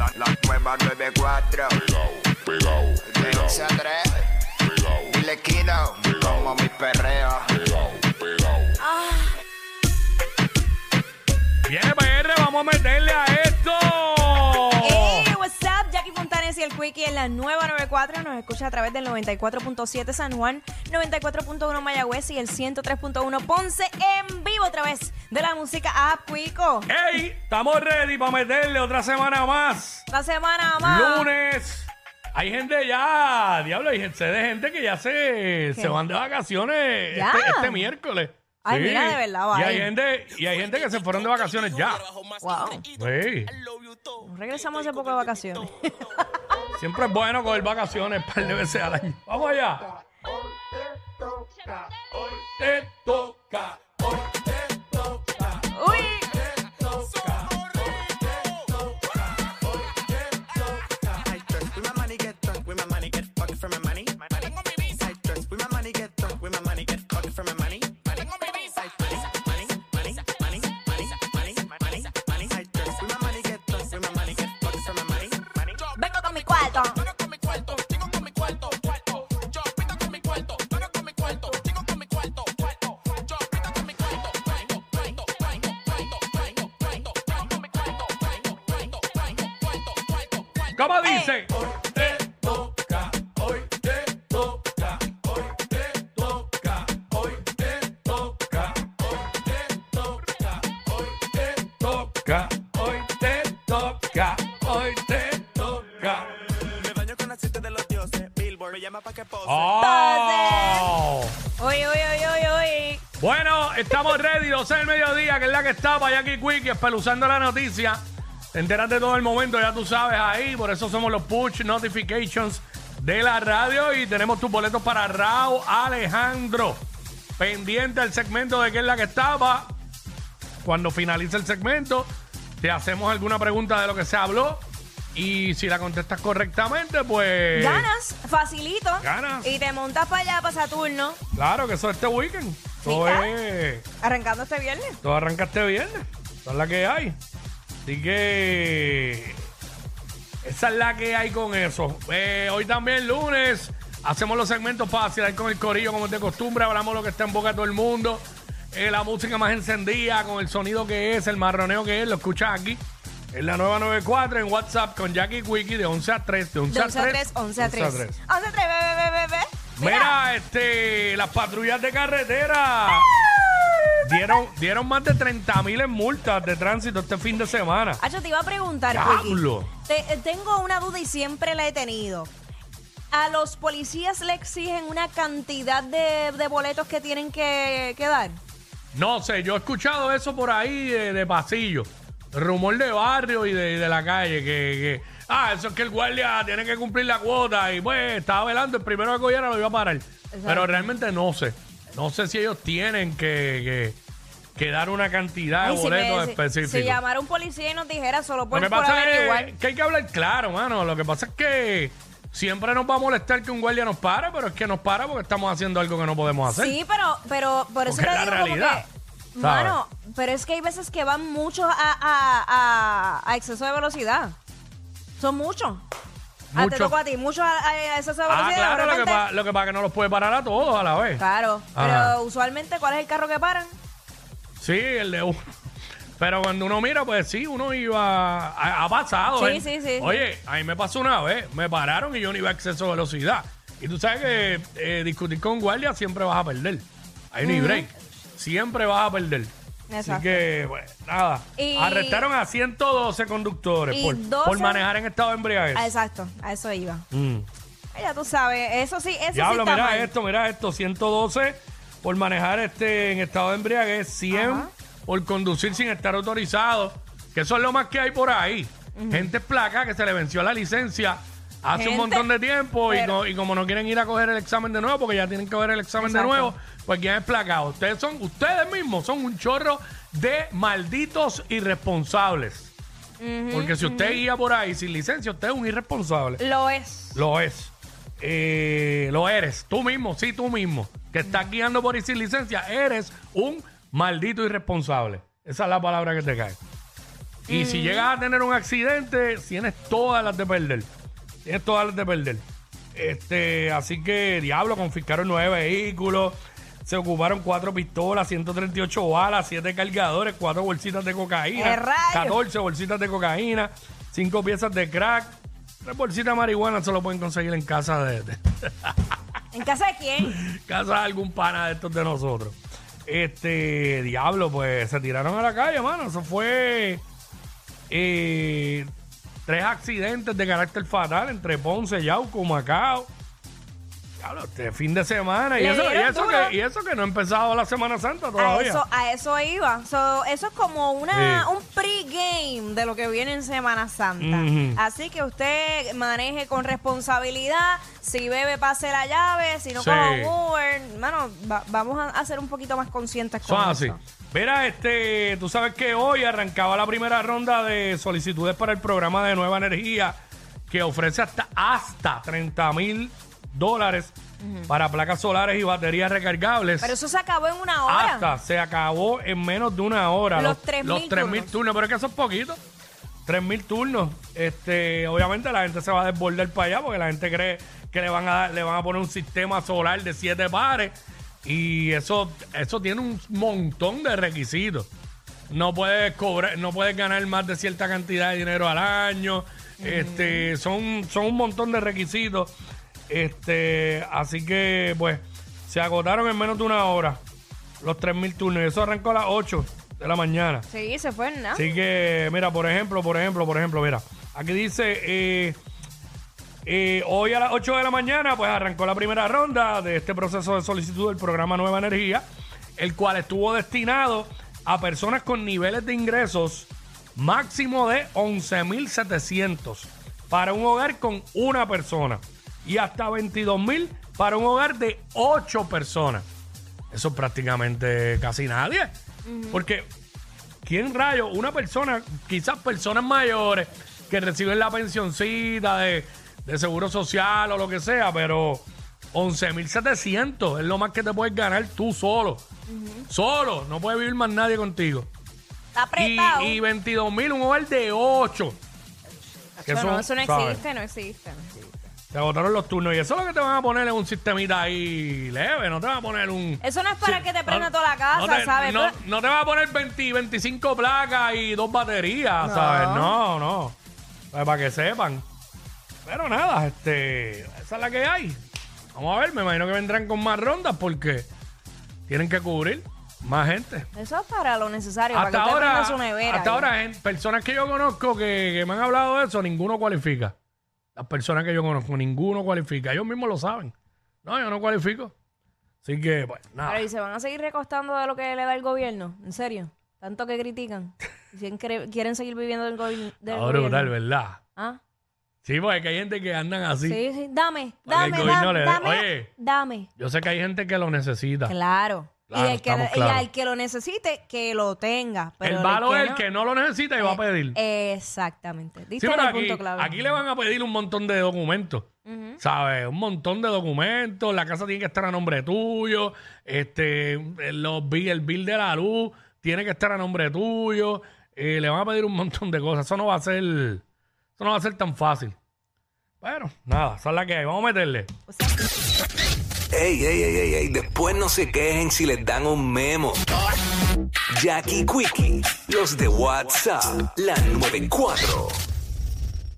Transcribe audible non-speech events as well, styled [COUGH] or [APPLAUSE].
La, la nueva 94. De 11 a 3. Dile Kino. Como mi perreo. Viene PR, vamos a meterle a esto. Hey, what's up? Jackie Fontanes y el Quickie en la nueva 94. Nos escucha a través del 94.7 San Juan, 94.1 Mayagüez y el 103.1 Ponce en vivo a través de la música App Quico. Hey, estamos ready para meterle otra semana más. La semana más. Lunes. Hay gente ya, diablo, hay gente, sé de gente que ya se, se van de vacaciones ¿Ya? este, este miércoles. Ay, mira, de verdad, Y vaya. hay gente, y hay gente que se fueron de vacaciones ya. Wow. Sí. Regresamos hace poco de vacaciones. [LAUGHS] Siempre es bueno coger vacaciones un par de veces al año. Vamos allá. Te toca, hoy te ¿Cómo dice? Hoy te toca, hoy te toca, hoy te toca, hoy te toca, hoy te toca, hoy te toca, hoy te toca, hoy te toca. Me baño con aceite de los dioses. Billboard me llama pa' que pose. ¡Oh! Uy, uy, uy, uy, uy. Bueno, estamos ready, [LAUGHS] 12 del mediodía, que es la que está para Jackie Quick, espeluzando la noticia. Te enteras de todo el momento, ya tú sabes ahí, por eso somos los push notifications de la radio y tenemos tus boletos para Raúl Alejandro. Pendiente del segmento de que es la que estaba. Cuando finalice el segmento, te hacemos alguna pregunta de lo que se habló y si la contestas correctamente, pues... Ganas, facilito. Ganas. Y te montas para allá, para Saturno, Claro que eso es este weekend. Todo es... arrancando este viernes. Todo arranca este viernes. Esa es la que hay. Así que. Esa es la que hay con eso. Eh, hoy también, lunes, hacemos los segmentos para vacilar con el corillo, como es de costumbre. Hablamos lo que está en boca de todo el mundo. Eh, la música más encendida, con el sonido que es, el marroneo que es, lo escuchas aquí. En la nueva 94, en WhatsApp, con Jackie Quickie, de 11 a 3. De 11 De a 11 a 3. 3, 11 a 3. 11 a 3, ve, ve, ve, ve, ve. Mira, este, las patrullas de carretera dieron, dieron más de 30 mil en multas de tránsito este fin de semana. Acho, te iba a preguntar, Diablo. Te- eh, tengo una duda y siempre la he tenido. ¿A los policías le exigen una cantidad de, de boletos que tienen que, que dar? No sé, yo he escuchado eso por ahí de, de pasillo. Rumor de barrio y de, de la calle. Que, que, ah, eso es que el guardia tiene que cumplir la cuota. Y pues estaba velando, el primero que cogiera lo iba a parar. Pero realmente no sé. No sé si ellos tienen que, que, que dar una cantidad Ay, de si me- boletos si- específicos. Si llamara un policía y nos dijera solo por, Lo que por pasa averiguar. es que hay que hablar claro, mano. Lo que pasa es que siempre nos va a molestar que un guardia nos pare, pero es que nos para porque estamos haciendo algo que no podemos hacer. Sí, pero, pero por eso Porque te es la digo como realidad, que, ¿sabes? mano, pero es que hay veces que van muchos a, a, a, a exceso de velocidad. Son muchos. Ah, te tocó a ti, muchos a, a velocidad. Ah, claro, lo que, repente- pa- lo que pasa es que no los puede parar a todos a la vez. Claro, Ajá. pero usualmente, ¿cuál es el carro que paran? Sí, el de uno. Pero cuando uno mira, pues sí, uno iba. Ha, ha pasado. Sí, ¿eh? sí, sí. Oye, a mí me pasó una vez, me pararon y yo no iba a exceso de velocidad. Y tú sabes que eh, discutir con guardia siempre vas a perder. Hay ni break. Siempre vas a perder. Así que, pues, nada. Y- Arrestaron a 112 conductores Y por, 12 por manejar en estado de embriaguez. Ah, exacto, a eso iba. Mm. Ay, Ya tú sabes, eso sí, eso Diablo, sí está mira mal. esto, mira esto, 112 por manejar este en estado de embriaguez, 100 Ajá. por conducir sin estar autorizado, que eso es lo más que hay por ahí. Gente placa que se le venció la licencia hace un montón de tiempo y, pero- no- y como no quieren ir a coger el examen de nuevo porque ya tienen que coger el examen de nuevo, pues quién es placado. Ustedes son ustedes mismos son un chorro de malditos irresponsables. Porque si usted guía por ahí sin licencia, usted es un irresponsable. Lo es. Lo es. Eh, lo eres. Tú mismo, sí, tú mismo. Que estás guiando por ahí sin licencia, eres un maldito irresponsable. Esa es la palabra que te cae. Y si llegas a tener un accidente, tienes todas las de perder. Tienes todas las de perder. Este, así que, diablo, confiscaron nueve vehículos. Se ocuparon cuatro pistolas, 138 balas, siete cargadores, cuatro bolsitas de cocaína, ¡Eh, rayos! 14 bolsitas de cocaína, cinco piezas de crack, tres bolsitas de marihuana se lo pueden conseguir en casa de, de- [LAUGHS] ¿En casa de quién? casa de algún pana de estos de nosotros. Este, diablo, pues se tiraron a la calle, mano. Eso fue eh, tres accidentes de carácter fatal entre Ponce, Yauco, Macao. Diablo, este fin de semana. Y Le eso, y, dieron eso duro. que, y eso que no ha empezado la Semana Santa A todavía. eso, a eso iba. So, eso es como una, Sí. un pre-game de lo que viene en Semana Santa. Ujú. Así que usted maneje con responsabilidad. Si bebe, pase la llave. Si no, Sí. coja un Uber. Va- vamos a, a ser un poquito más conscientes con Son eso. Mira, este, tú sabes que hoy arrancaba la primera ronda de solicitudes para el programa de Nueva Energía que ofrece hasta, hasta 30 mil dólares para placas solares y baterías recargables. Pero eso se acabó en una hora. hasta se acabó en menos de una hora. Los 3.000 los 3.000 turnos. turnos. Pero es que eso es poquito. 3.000 turnos. Este, obviamente la gente se va a desbordar para allá porque la gente cree que le van a dar- le van a poner un sistema solar de siete pares y eso eso tiene un montón de requisitos. No puedes cobrar, no puedes ganar más de cierta cantidad de dinero al año. Este, son, son un montón de requisitos. Este, así que pues se agotaron en menos de una hora los 3.000 turnos. Eso arrancó a las 8 de la mañana. Sí, se fue, ¿no? Así que, mira, por ejemplo, por ejemplo, por ejemplo, mira, aquí dice, eh, eh, hoy a las 8 de la mañana, pues arrancó la primera ronda de este proceso de solicitud del programa Nueva Energía, el cual estuvo destinado a personas con niveles de ingresos máximo de 11.700 para un hogar con una persona y hasta 22.000 para un hogar de 8 personas. Eso es prácticamente casi nadie. Porque ¿Quién rayo? Una persona, quizás personas mayores que reciben la pensioncita de, de seguro social o lo que sea, pero 11.700 es lo más que te puedes ganar tú solo. Solo, no puede vivir más nadie contigo. Está Y, apretado. y 22.000, un hogar de 8. que eso, no, son, eso no ¿sabes? existe, no existe, no existe. Se agotaron los turnos y eso es lo que te van a poner es un sistemita ahí leve, no te van a poner un... Eso no es para que te prenda toda la casa, no te, ¿sabes? No, Pero- no te va a poner 20, 25 placas y dos baterías. ¿sabes? No, no. Pues para que sepan. Pero nada, este, esa es la que hay. Vamos a ver, me imagino que vendrán con más rondas porque tienen que cubrir más gente. Eso es para lo necesario, Hasta para que usted ahora, prenda su nevera. hasta ahora, en personas que yo conozco que, que me han hablado de eso, ninguno cualifica. Las personas que yo conozco, ninguno cualifica. Ellos mismos lo saben. No, yo no cualifico. Así que, pues, nada. Pero ¿y se van a seguir recostando de lo que le da el gobierno? ¿En serio? Tanto que critican. Quieren seguir viviendo del, gobi- del brutal, gobierno. ¿verdad? ¿Ah? Sí, porque hay gente que andan así. Sí, sí. Dame, Para que el dame, gobierno dame, le dé. dame, Oye. dame. Yo sé que hay gente que lo necesita. Claro. Claro, y, el que, estamos y claros. al que lo necesite, que lo tenga. Pero el malo es el que no lo necesita y va a pedir. Exactamente. Sí, Diste en pero el aquí, punto clave. aquí le van a pedir un montón de documentos. ¿Sabes? Un montón de documentos. La casa tiene que estar a nombre tuyo. Este, los bill- el bill de la luz tiene que estar a nombre tuyo. Eh, le van a pedir un montón de cosas. Eso no va a ser. Eso no va a ser tan fácil. Bueno, nada, esa es la que hay. Vamos a meterle. Ey, ey, ey, ey, ey, después no se quejen si les dan un memo. Jackie Quickie, los de WhatsApp, la 94.